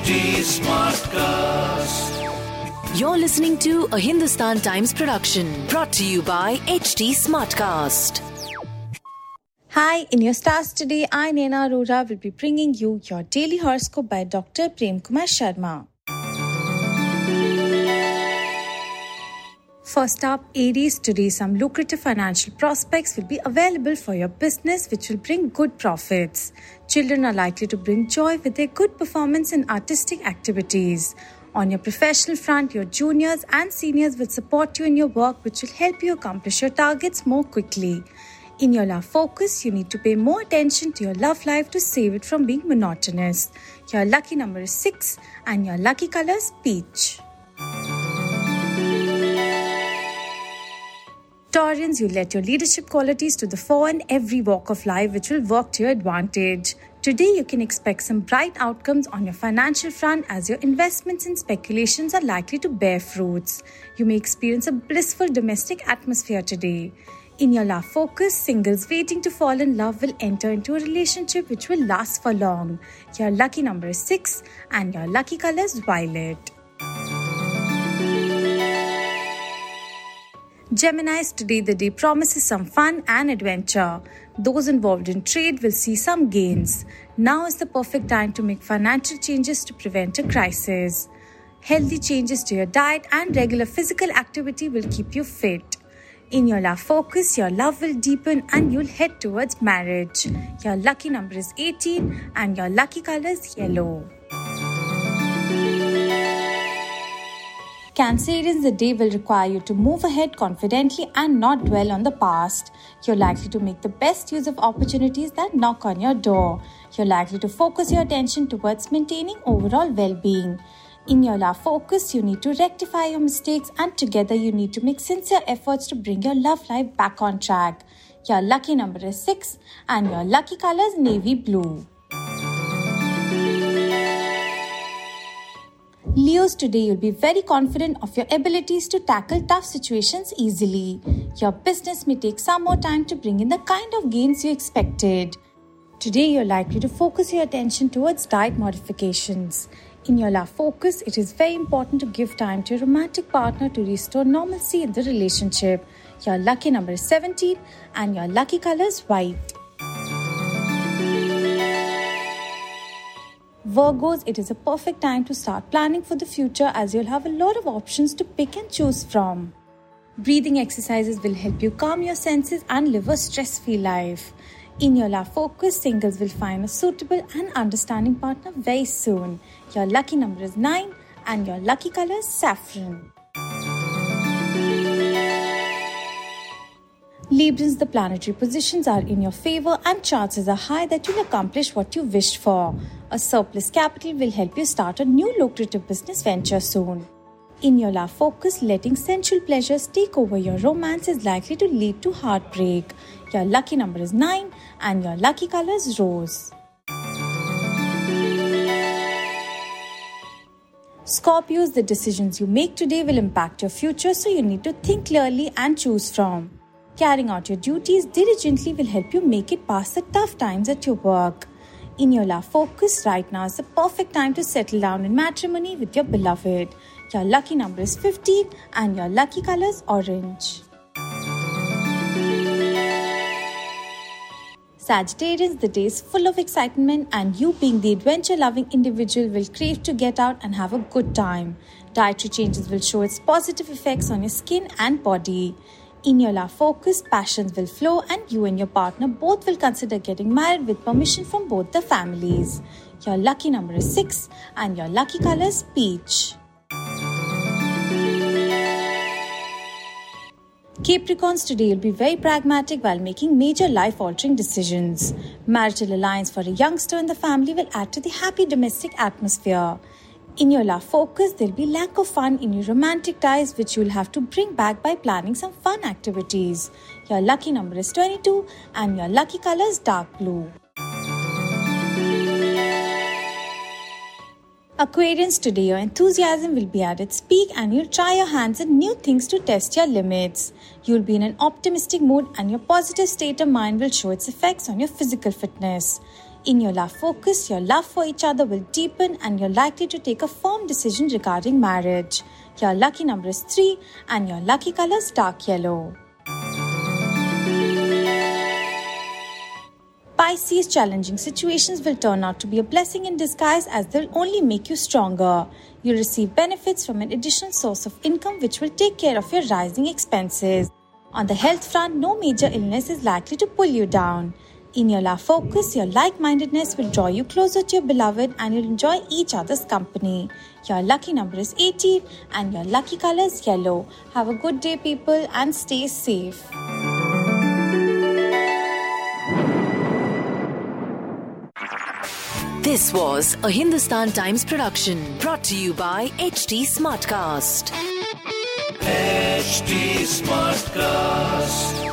HT Smartcast. You're listening to a Hindustan Times production brought to you by HT Smartcast. Hi, in your stars today, I, Nena Arora, will be bringing you your daily horoscope by Dr. Prem Kumar Sharma. First up, Aries, today some lucrative financial prospects will be available for your business, which will bring good profits. Children are likely to bring joy with their good performance in artistic activities. On your professional front, your juniors and seniors will support you in your work, which will help you accomplish your targets more quickly. In your love focus, you need to pay more attention to your love life to save it from being monotonous. Your lucky number is 6 and your lucky color is peach. Taurians, you let your leadership qualities to the fore in every walk of life, which will work to your advantage. Today, you can expect some bright outcomes on your financial front as your investments and speculations are likely to bear fruits. You may experience a blissful domestic atmosphere today. In your love focus, singles waiting to fall in love will enter into a relationship which will last for long. Your lucky number is 6 and your lucky color is violet. Geminis, today the day promises some fun and adventure. Those involved in trade will see some gains. Now is the perfect time to make financial changes to prevent a crisis. Healthy changes to your diet and regular physical activity will keep you fit. In your love focus, your love will deepen and you'll head towards marriage. Your lucky number is 18 and your lucky color is yellow. Cancerians, the day will require you to move ahead confidently and not dwell on the past. You're likely to make the best use of opportunities that knock on your door. You're likely to focus your attention towards maintaining overall well being. In your love focus, you need to rectify your mistakes, and together you need to make sincere efforts to bring your love life back on track. Your lucky number is 6 and your lucky color is navy blue. Leos, today you'll be very confident of your abilities to tackle tough situations easily. Your business may take some more time to bring in the kind of gains you expected. Today you're likely to focus your attention towards diet modifications. In your love focus, it is very important to give time to your romantic partner to restore normalcy in the relationship. Your lucky number is 17 and your lucky color is white. Virgos, it is a perfect time to start planning for the future as you'll have a lot of options to pick and choose from. Breathing exercises will help you calm your senses and live a stress free life. In your love focus, singles will find a suitable and understanding partner very soon. Your lucky number is 9 and your lucky color is saffron. Librans, the planetary positions are in your favor and chances are high that you'll accomplish what you wished for. A surplus capital will help you start a new lucrative business venture soon. In your love focus, letting sensual pleasures take over your romance is likely to lead to heartbreak. Your lucky number is 9 and your lucky color is rose. Scorpios, the decisions you make today will impact your future, so you need to think clearly and choose from. Carrying out your duties diligently will help you make it past the tough times at your work. In your love focus, right now is the perfect time to settle down in matrimony with your beloved. Your lucky number is 15 and your lucky color is orange. Sagittarius, the day is full of excitement, and you, being the adventure loving individual, will crave to get out and have a good time. Dietary changes will show its positive effects on your skin and body. In your love focus, passions will flow, and you and your partner both will consider getting married with permission from both the families. Your lucky number is 6 and your lucky color is peach. Capricorns today will be very pragmatic while making major life altering decisions. Marital alliance for a youngster in the family will add to the happy domestic atmosphere. In your love focus, there'll be lack of fun in your romantic ties, which you'll have to bring back by planning some fun activities. Your lucky number is 22 and your lucky color is dark blue. Aquarians, today your enthusiasm will be at its peak and you'll try your hands at new things to test your limits. You'll be in an optimistic mood and your positive state of mind will show its effects on your physical fitness. In your love focus, your love for each other will deepen and you're likely to take a firm decision regarding marriage. Your lucky number is 3 and your lucky color is dark yellow. Pisces, challenging situations will turn out to be a blessing in disguise as they'll only make you stronger. You'll receive benefits from an additional source of income which will take care of your rising expenses. On the health front, no major illness is likely to pull you down. In your love focus, your like mindedness will draw you closer to your beloved and you'll enjoy each other's company. Your lucky number is 18 and your lucky color is yellow. Have a good day, people, and stay safe. This was a Hindustan Times production brought to you by HT Smartcast. HT Smartcast.